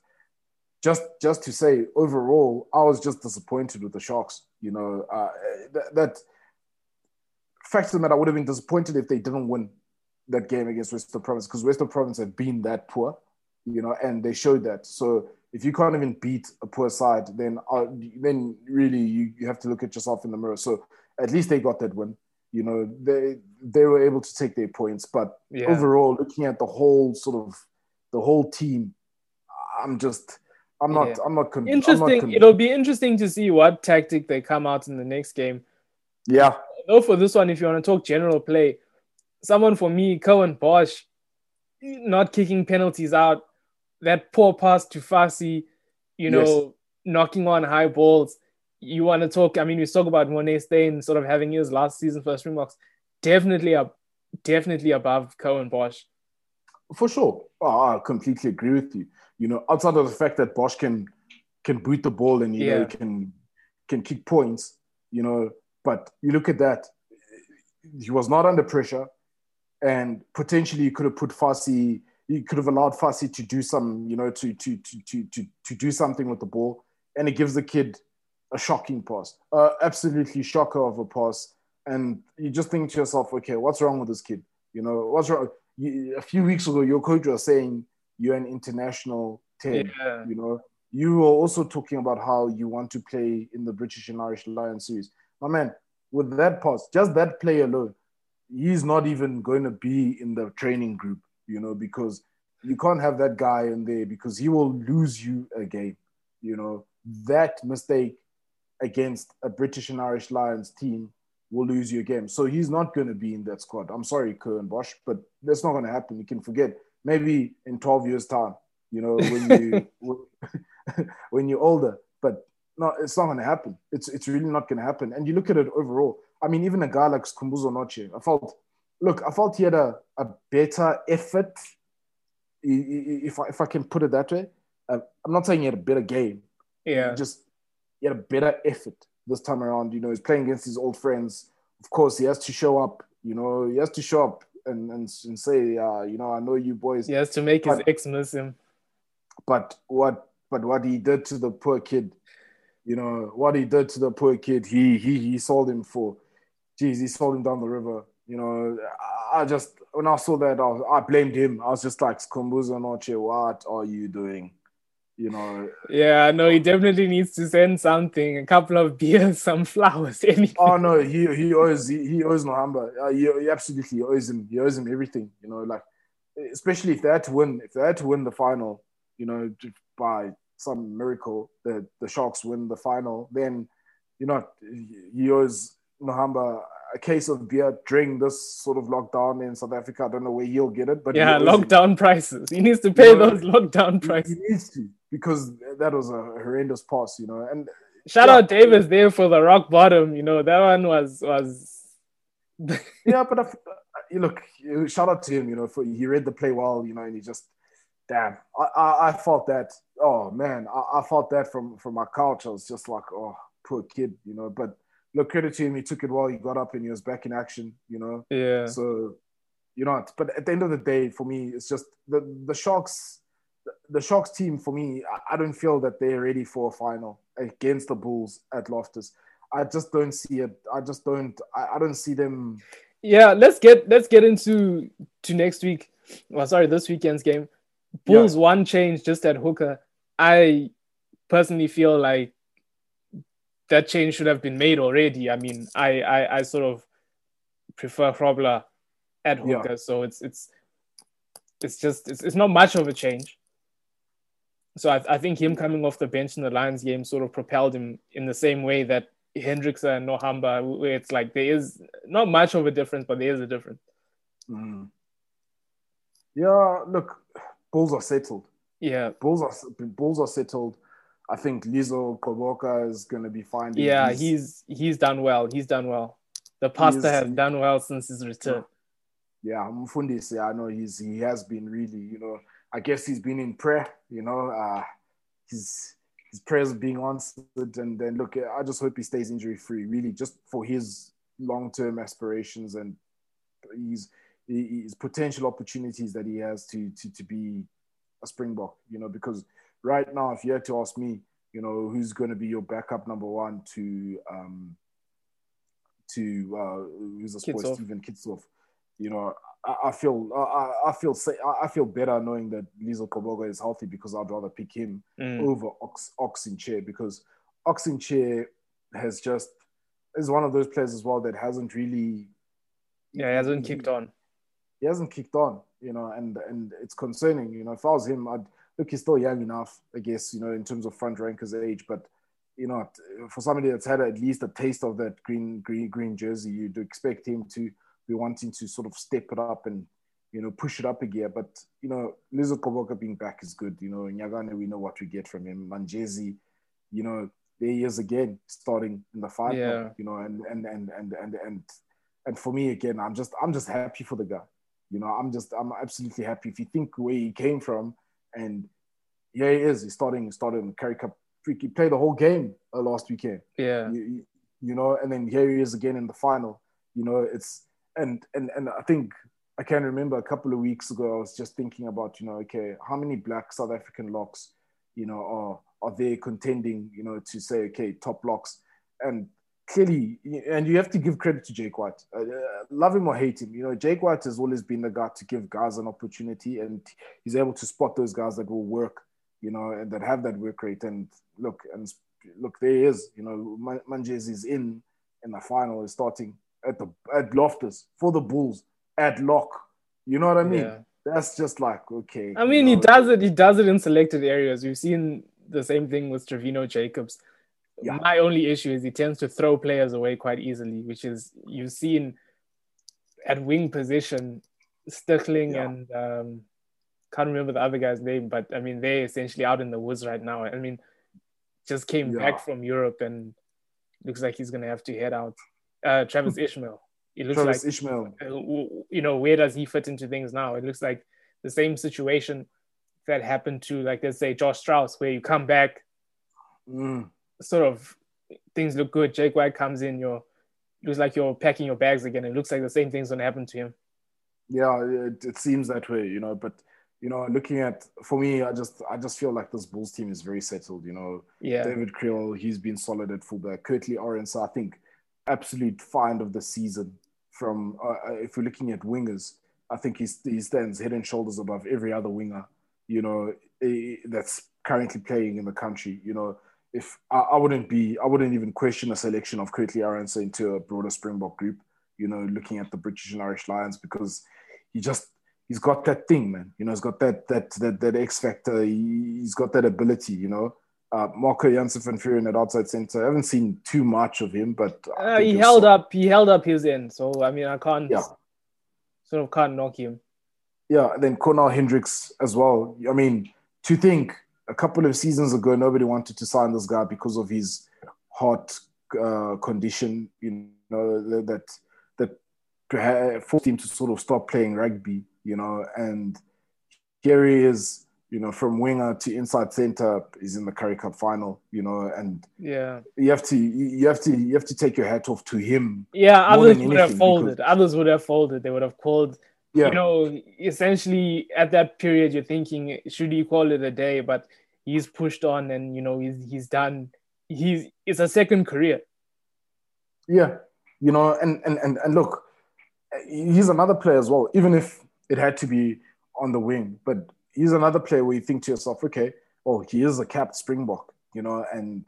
just just to say, overall, I was just disappointed with the Sharks. You know, uh, that, that fact of the matter, I would have been disappointed if they didn't win that game against Western Province because Western Province had been that poor, you know, and they showed that. So if you can't even beat a poor side, then uh, then really you, you have to look at yourself in the mirror. So at least they got that win you know they they were able to take their points but yeah. overall looking at the whole sort of the whole team i'm just i'm not yeah. i'm not con- interesting not con- it'll be interesting to see what tactic they come out in the next game yeah though for this one if you want to talk general play someone for me Curwin Bosch not kicking penalties out that poor pass to Fassi you know yes. knocking on high balls you want to talk, I mean, we talk about Morné Steyn sort of having his last season for Springboks, definitely up, definitely above Curwin Bosch. For sure. Oh, I completely agree with you. You know, outside of the fact that Bosch can can boot the ball and you yeah. know can can kick points, you know, but you look at that, he was not under pressure, and potentially you could have put Fassi, you could have allowed Fassi to do some, you know, to to to to to to do something with the ball, and it gives the kid a shocking pass, uh, absolutely shocker of a pass. And you just think to yourself, okay, what's wrong with this kid? You know, what's wrong? You, a few weeks ago, your coach was saying you're an international 10. Yeah. You know, you were also talking about how you want to play in the British and Irish Lions series. My man, with that pass, just that play alone, he's not even going to be in the training group, you know, because you can't have that guy in there because he will lose you a game. You know, that mistake against a British and Irish Lions team will lose you a game. So he's not going to be in that squad. I'm sorry, Curwin Bosch, but that's not going to happen. You can forget. Maybe in 12 years' time, you know, when you when you're older. But no, it's not going to happen. It's it's really not going to happen. And you look at it overall. I mean, even a guy like Skhumbuzo Notshe, I felt, look, I felt he had a, a better effort, if I, if I can put it that way. Uh, I'm not saying he had a better game. Yeah. Just he had a better effort this time around. You know, he's playing against his old friends. Of course, he has to show up. You know, he has to show up and and, and say, uh, you know, I know you boys. He has to make but, his ex miss him. But what? But what he did to the poor kid, you know, what he did to the poor kid, he he he sold him for, geez, he sold him down the river. You know, I just when I saw that, I, was, I blamed him. I was just like, Skhumbuzo Notshe, what are you doing? you know. Yeah, no, he definitely needs to send something, a couple of beers, some flowers, anything. Oh no, he he owes he, he owes Nohamba. Uh, he, he absolutely owes him. He owes him everything. You know, like especially if they had to win, if they had to win the final, you know, by some miracle, the the Sharks win the final, then you know he owes Nohamba a case of beer during this sort of lockdown in South Africa. I don't know where he'll get it, but yeah, lockdown prices. He needs to pay you know, those lockdown prices. He needs to because that was a horrendous pass, you know. And shout yeah, out Davis there for the rock bottom. You know that one was was. yeah, but if, uh, look, shout out to him. You know, for he read the play well. You know, and he just damn. I I, I felt that. Oh man, I, I felt that from from my couch. I was just like, oh, poor kid. You know, but look, credit to him. He took it well. He got up and he was back in action. You know. Yeah. So, you know, but at the end of the day, for me, it's just the the Sharks. The Sharks team, for me, I don't feel that they're ready for a final against the Bulls at Loftus. I just don't see it. I just don't. I, I don't see them. Yeah, let's get let's get into to next week. Well, sorry, this weekend's game. Bulls yeah. one change just at hooker. I personally feel like that change should have been made already. I mean, I I, I sort of prefer Grobbelaar at hooker, yeah. so it's it's it's just it's, it's not much of a change. So I, I think him coming off the bench in the Lions game sort of propelled him in the same way that Hendrikse and Nohamba, where it's like there is not much of a difference, but there is a difference. Mm. Yeah, look, Bulls are settled. Yeah, Bulls are Bulls are settled. I think Lizo Gqoboka is going to be fine. Yeah, he's he's done well. He's done well. The pastor has done well since his return. Yeah, Mfundisi, I know he's he has been really, you know, I guess he's been in prayer, you know, uh, his his prayers being answered, and then look, I just hope he stays injury free, really, just for his long term aspirations and his his potential opportunities that he has to to to be a Springbok, you know, because right now, if you had to ask me, you know, who's going to be your backup number one to um, to uh, who's a sports Steven Kitshoff, you know, I, I feel I, I, feel I feel better knowing that Lizo Gqoboka is healthy because I'd rather pick him mm. over Ox Ox Nché because Ox Nché has just is one of those players as well that hasn't really yeah he hasn't he, kicked on. he hasn't kicked on you know and and it's concerning. You know if I was him I'd look, he's still young enough, I guess, you know, in terms of front rankers age. But you know, for somebody that's had at least a taste of that green, green, green jersey, you'd expect him to be wanting to sort of step it up and you know push it up a gear. But you know, Lizo Gqoboka being back is good. You know, Nyakane, we know what we get from him. Manjezi, you know, there he is again, starting in the final. Yeah. You know, and and and and and and and for me again, I'm just I'm just happy for the guy. You know, I'm just I'm absolutely happy. If you think where he came from and yeah, he is. He's starting starting Currie Cup. He played the whole game uh, last weekend. Yeah, you, you, know, and then here he is again in the final. You know, it's and and and I think I can remember a couple of weeks ago I was just thinking about you know okay how many black South African locks you know are are they contending you know to say okay top locks and clearly, and you have to give credit to Jake White. Uh, love him or hate him, you know, Jake White has always been the guy to give guys an opportunity, and he's able to spot those guys that will work, you know, and that have that work rate. And look, and look, there he is. You know, Manjezi is in in the final, is starting at the at Loftus for the Bulls at lock. You know what I mean? Yeah. That's just like okay. I mean, you know, he does it. He does it in selected areas. We've seen the same thing with Stravino Jacobs yeah. My only issue is he tends to throw players away quite easily, which is you've seen at wing position, Stickling yeah. and um, can't remember the other guy's name, but I mean they're essentially out in the woods right now. I mean, just came yeah. back from Europe and looks like he's gonna have to head out. Uh, Travis Ismail. It looks Travis like Ismail. Uh, you know where does he fit into things now? It looks like the same situation that happened to like let's say Josh Strauss, where you come back. Mm sort of things look good. Jake White comes in, you're looks like you're packing your bags again. It looks like the same thing's gonna happen to him. Yeah, it, it seems that way, you know. But you know, looking at for me, I just I just feel like this Bulls team is very settled. You know, yeah. David Kriel, he's been solid at fullback. Kurt-Lee Arendse, I think, absolute find of the season. From uh, uh, if we're looking at wingers, I think he's, he stands head and shoulders above every other winger. You know, that's currently playing in the country. You know, if I, I, wouldn't be, I wouldn't even question a selection of Kurt-Lee Arendse into a broader Springbok group. You know, looking at the British and Irish Lions because he just he's got that thing, man. You know, he's got that that that, that X factor. He, has got that ability. You know, uh, Marco Jansen van Vuuren at outside center. I haven't seen too much of him, but uh, he held so. up. He held up his end. So I mean, I can't yeah. sort of can't knock him. Yeah, then Cornal Hendricks as well. I mean, to think a couple of seasons ago, nobody wanted to sign this guy because of his heart uh, condition. You know that that forced him to sort of stop playing rugby. You know, and here he is. You know, from winger to inside center, is in the Currie Cup final. You know, and yeah, you have to you have to you have to take your hat off to him. Yeah, others would have folded. Others would have folded. They would have called yeah. you know, essentially at that period, you're thinking, should he call it a day? But he's pushed on, and you know, he's he's done. He's it's a second career. Yeah, you know, and and and and look, he's another player as well. Even if it had to be on the wing, but he's another player where you think to yourself, okay, well, he is a capped Springbok, you know, and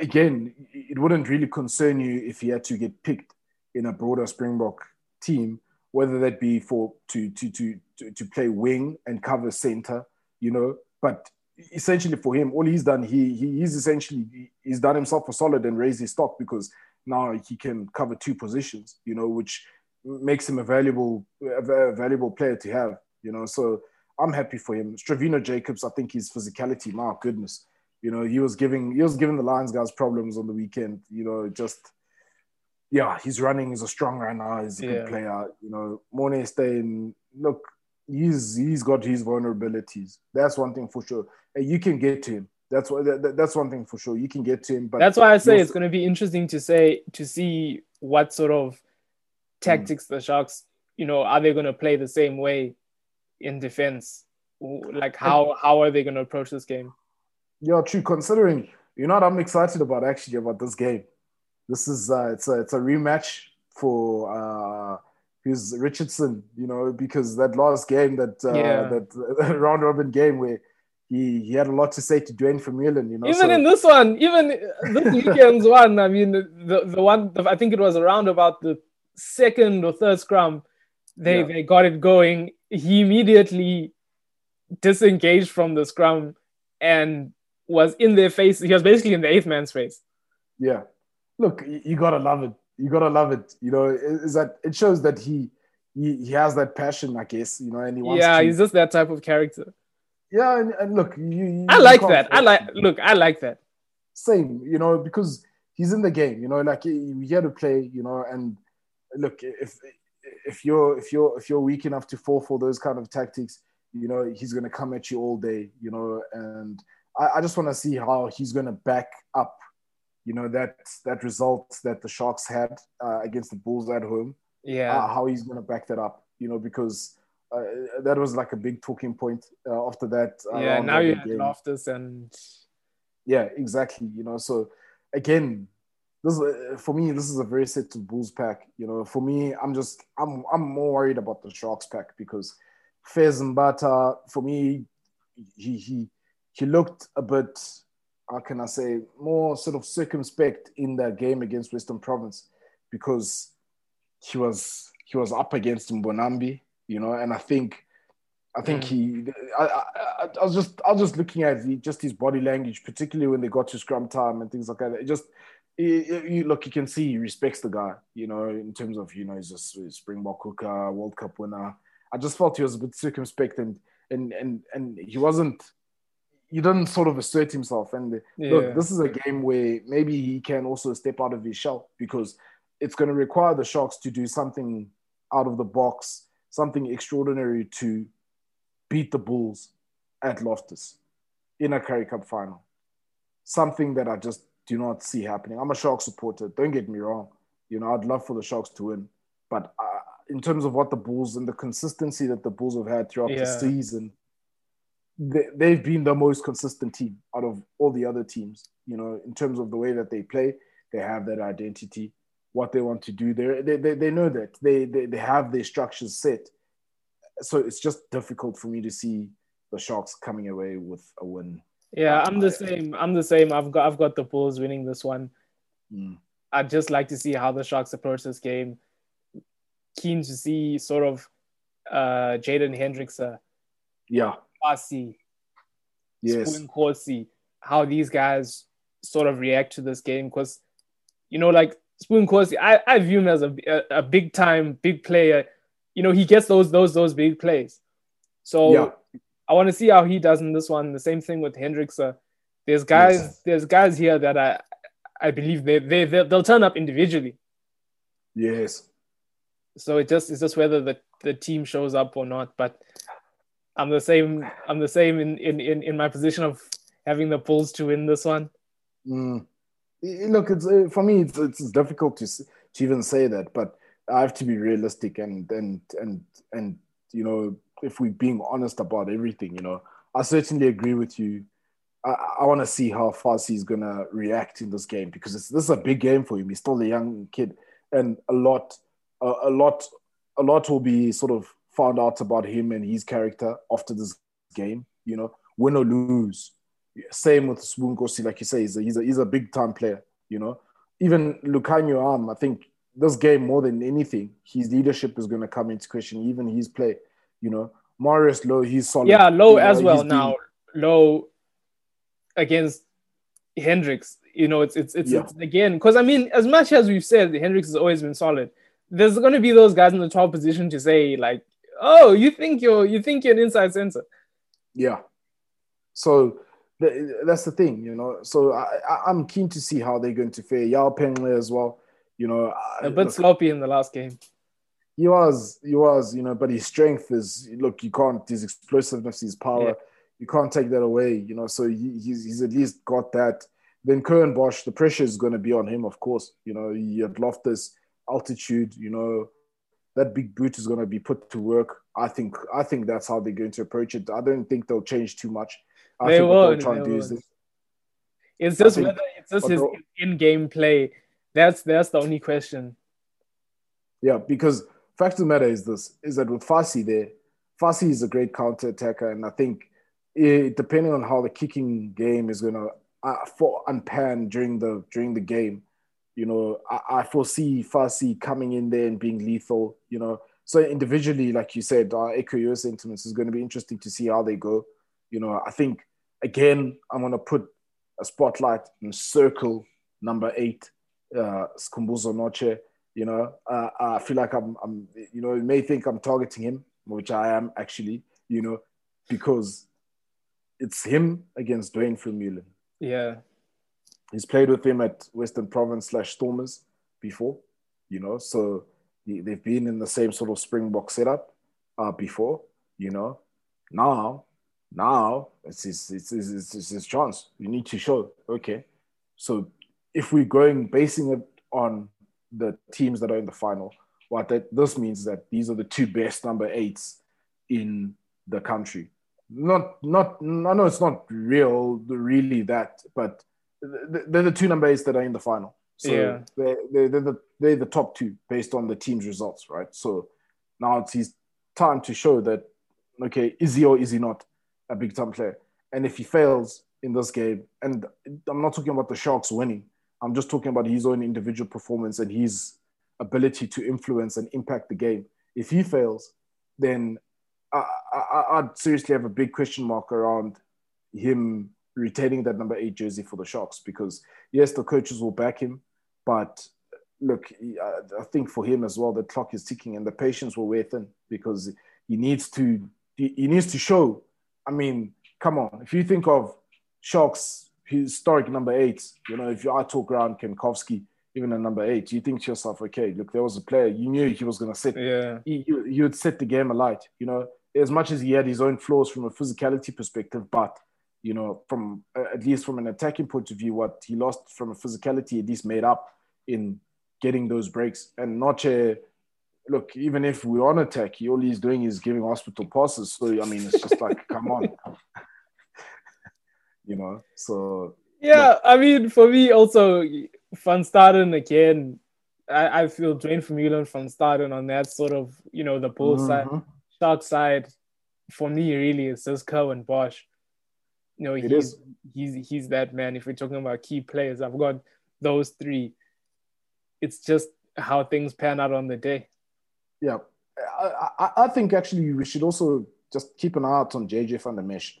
again, it wouldn't really concern you if he had to get picked in a broader Springbok team whether that be for to to to to, play wing and cover center, you know. But essentially for him, all he's done, he, he he's essentially he's done himself a solid and raised his stock because now he can cover two positions, you know, which makes him a valuable a valuable player to have. You know, so I'm happy for him. Stravino Jacobs, I think his physicality, my goodness, you know, he was giving he was giving the Lions guys problems on the weekend. You know, just yeah, he's running. He's a strong runner. He's a yeah. good player. You know, Morné Steyn, look, he's he's got his vulnerabilities. That's one thing for sure. And you can get to him. That's what that, that's one thing for sure. You can get to him. But that's why I say it's going to be interesting to say to see what sort of tactics mm. the Sharks, you know, are they going to play the same way in defense? Like how how are they going to approach this game? Yeah, true. Considering you know what I'm excited about actually about this game. This is uh, it's a it's a rematch for uh who's Richardson, you know, because that last game that uh, yeah. that round robin game where he, he had a lot to say to Duane Vermeulen, you know. Even so. in this one, even this weekend's one, I mean, the, the one, I think it was around about the second or third scrum, they, yeah. they got it going. He immediately disengaged from the scrum and was in their face. He was basically in the eighth man's face. Yeah. Look, you gotta love it. You gotta love it. You know, is that it shows that he he, he has that passion, I guess, you know, and he wants Yeah, to, he's just that type of character. Yeah, and, and look, you, you I like that. I like look, I like that. Same, you know, because he's in the game, you know, like he had to play, you know, and look, if if you're if you're if you're weak enough to fall for those kind of tactics, you know, he's gonna come at you all day, you know, and I, I just want to see how he's gonna back up, you know, that that result that the Sharks had uh, against the Bulls at home. Yeah, uh, how he's gonna back that up, you know, because uh, that was like a big talking point uh, after that. Yeah, now you have Loftus and yeah, exactly. You know, so again, this uh, for me, this is a very set to Bulls pack. You know, for me, I'm just I'm I'm more worried about the Sharks pack because Fez Mbatha, for me, he he he looked a bit, how can I say, more sort of circumspect in that game against Western Province because he was he was up against Mbonambi you know. And I think, I think mm. he, I, I, I, was just, I was just looking at the, just his body language, particularly when they got to scrum time and things like that. It just, it, you look, you can see he respects the guy, you know, in terms of, you know, he's a Springbok hooker, World Cup winner. I just felt he was a bit circumspect and and and and he wasn't. He didn't sort of assert himself. And yeah. look, this is a game where maybe he can also step out of his shell because it's going to require the Sharks to do something out of the box something extraordinary to beat the Bulls at Loftus in a Currie Cup final. Something that I just do not see happening. I'm a Sharks supporter. Don't get me wrong. You know, I'd love for the Sharks to win, but uh, in terms of what the Bulls and the consistency that the Bulls have had throughout yeah. the season, they, they've been the most consistent team out of all the other teams. You know, in terms of the way that they play, they have that identity what they want to do. They're, they they they know that they, they they have their structures set. So it's just difficult for me to see the Sharks coming away with a win. Yeah, I'm the same. I'm the same. I've got I've got the Bulls winning this one. Mm. I'd just like to see how the Sharks approach this game. Keen to see sort of uh Jaden Hendrikse, uh, yeah, Pasi, yes, Nkosi, how these guys sort of react to this game because you know, like Sbu Nkosi, I, I view him as a, a, a, big time, big player. You know, he gets those those those big plays. So yeah. I want to see how he does in this one. The same thing with Hendrikse. Uh, there's guys, yes. there's guys here that I I believe they they they'll turn up individually. Yes. So it just it's just whether the, the team shows up or not. But I'm the same. I'm the same in in in, in my position of having the Bulls to win this one. Mm look, it's uh, for me, it's, it's difficult to to even say that, but I have to be realistic and and and and you know, if we're being honest about everything, you know, I certainly agree with you. I, I want to see how fast he's gonna react in this game because this is a big game for him. He's still a young kid, and a lot, a, a lot, a lot will be sort of found out about him and his character after this game. You know, win or lose, same with Sbu Nkosi, like you say, he's a, he's a, he's a big time player, you know. Even Lukhanyo Am, I think this game more than anything, his leadership is going to come into question, even his play, you know. Marius Louw, he's solid. Yeah, you know, as well now. Louw against Hendricks, you know, it's it's it's, yeah. it's again because I mean, as much as we've said, Hendricks has always been solid. there's going to be those guys in the top position to say like, oh, you think you're you think you're an inside center. Yeah. So that's the thing, you know. So I, am keen to see how they're going to fare. Yaw Penxe as well, you know. A bit look, sloppy in the last game. He was, he was, you know, but his strength is look, you can't, his explosiveness, his power, yeah. you can't take that away, you know. So he, he's, he's at least got that. Then Curwin Bosch, the pressure is going to be on him, of course. You know, you have Loftus altitude, you know, that big boot is going to be put to work. I think I think that's how they're going to approach it. I don't think they'll change too much. I they think will what they'll try do is this. It's just think, whether it's just his in-game play. That's that's the only question. Yeah, because fact of the matter is this: is that with Fassi there, Fassi is a great counter attacker, and I think it, depending on how the kicking game is going to uh, for unpan during the during the game, you know, I, I foresee Fassi coming in there and being lethal. You know, so individually, like you said, uh, echo your sentiments is going to be interesting to see how they go. You know, I think again, I'm going to put a spotlight and circle number eight, uh, Skhumbuzo Notshe. You know, uh, I feel like I'm, I'm, you know, you may think I'm targeting him, which I am actually, you know, because it's him against Duane Vermeulen. Yeah. He's played with him at Western Province slash Stormers before, you know, so they've been in the same sort of Springbok setup uh, before, you know. Now, now it's his, it's, his, it's, his chance. You need to show, okay. So if we're going basing it on the teams that are in the final, what that this means is that these are the two best number eights in the country. Not, not, I know it's not real, really that, but they're the two number eights that are in the final. So yeah. they're, they're, they're, the, they're the top two based on the team's results, right? So now it's his time to show that, okay, is he or is he not a big time player? And if he fails in this game, and I'm not talking about the Sharks winning, I'm just talking about his own individual performance and his ability to influence and impact the game. If he fails, then I, I, I'd seriously have a big question mark around him retaining that number eight jersey for the Sharks because yes, the coaches will back him, but look, I think for him as well, the clock is ticking and the patience will wear thin because he needs to he needs to show. I mean, come on, if you think of Sharks historic number eight, you know, if you I talk around Kankowski, even a number eight, you think to yourself, okay, look, there was a player you knew he was going to set, yeah, he, he would set the game alight, you know, as much as he had his own flaws from a physicality perspective, but you know, from uh, at least from an attacking point of view, what he lost from a physicality at least made up in getting those breaks. And Notshe, look, even if we're on attack, he all he's doing is giving hospital passes. So I mean, it's just like, come on, you know. So yeah. I mean, for me also, Van Staden again. I, I feel Duane Vermeulen Van Staden on that sort of, you know, the bull mm-hmm. side, shark side. For me, really, it's just Curwin Bosch you know, he's he's he's that man. If we're talking about key players, I've got those three. It's just how things pan out on the day. Yeah, I, I, I think actually we should also just keep an eye out on JJ van der Mescht.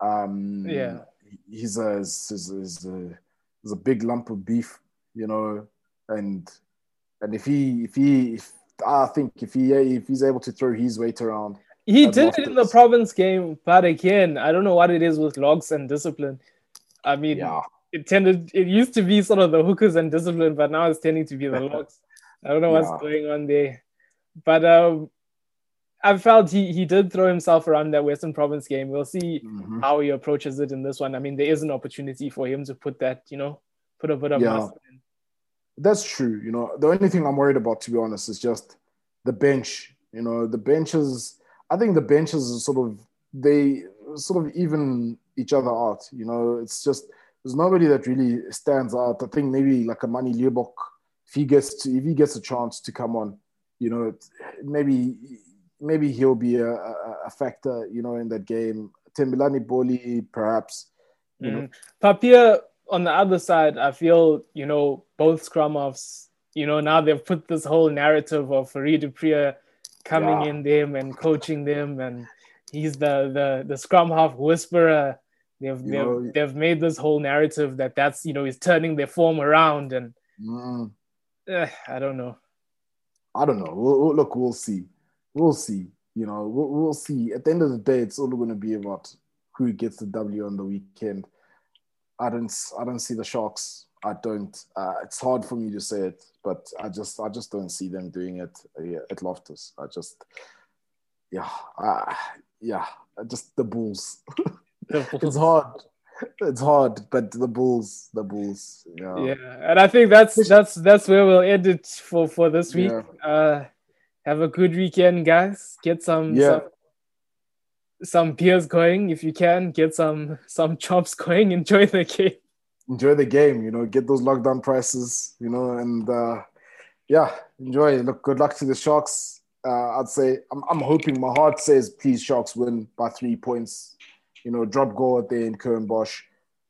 Um, yeah, he's a, he's, he's, a he's a big lump of beef, you know, and and if he if he if, I think if he if he's able to throw his weight around, he did it in the province game, but again, I don't know what it is with logs and discipline. I mean, yeah. it tended it used to be sort of the hookers and discipline, but now it's tending to be the logs. I don't know what's yeah. going on there. But um, I felt he he did throw himself around that Western Province game. We'll see mm-hmm. how he approaches it in this one. I mean, there is an opportunity for him to put that, you know, put a bit of yeah. in. That's true. You know, the only thing I'm worried about, to be honest, is just the bench. You know, the benches I think the benches are sort of they sort of even each other out. You know, it's just there's nobody that really stands out. I think maybe like a Manie Libbok, if he gets to, if he gets a chance to come on, you know, maybe maybe he'll be a, a, factor, you know, in that game. Thembelani Bholi, perhaps. You mm. know. Papier on the other side, I feel you know both scrum offs. You know now they've put this whole narrative of du Preez coming yeah. in them and coaching them, and he's the the the scrum half whisperer. They've they've, know, they've made this whole narrative that that's you know he's turning their form around, and mm. eh, I don't know. I don't know. We'll, we'll, look, we'll see. We'll see. You know, we'll, we'll see. At the end of the day, it's all going to be about who gets the W on the weekend. I don't. I don't see the Sharks. I don't. Uh, it's hard for me to say it, but I just. I just don't see them doing it uh, at Loftus. I just. Yeah. Uh, yeah. Just the Bulls. it's hard it's hard, but the Bulls, the Bulls, yeah. Yeah, and I think that's that's that's where we'll end it for for this week. Yeah. Uh, have a good weekend, guys. Get some yeah. some, some beers going if you can. Get some some chops going. Enjoy the game. Enjoy the game. You know, get those lockdown prices. You know, and uh, yeah, enjoy. Look, good luck to the Sharks. Uh, I'd say I'm, I'm hoping. My heart says, please, Sharks win by three points you know, drop goal at the end, Bosch.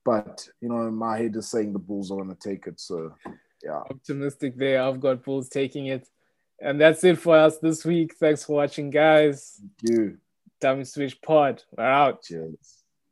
But, you know, my head is saying the Bulls are going to take it. So, yeah. Optimistic there. I've got Bulls taking it. And that's it for us this week. Thanks for watching, guys. Thank you. Dummy Switch Pod. We're out. Cheers.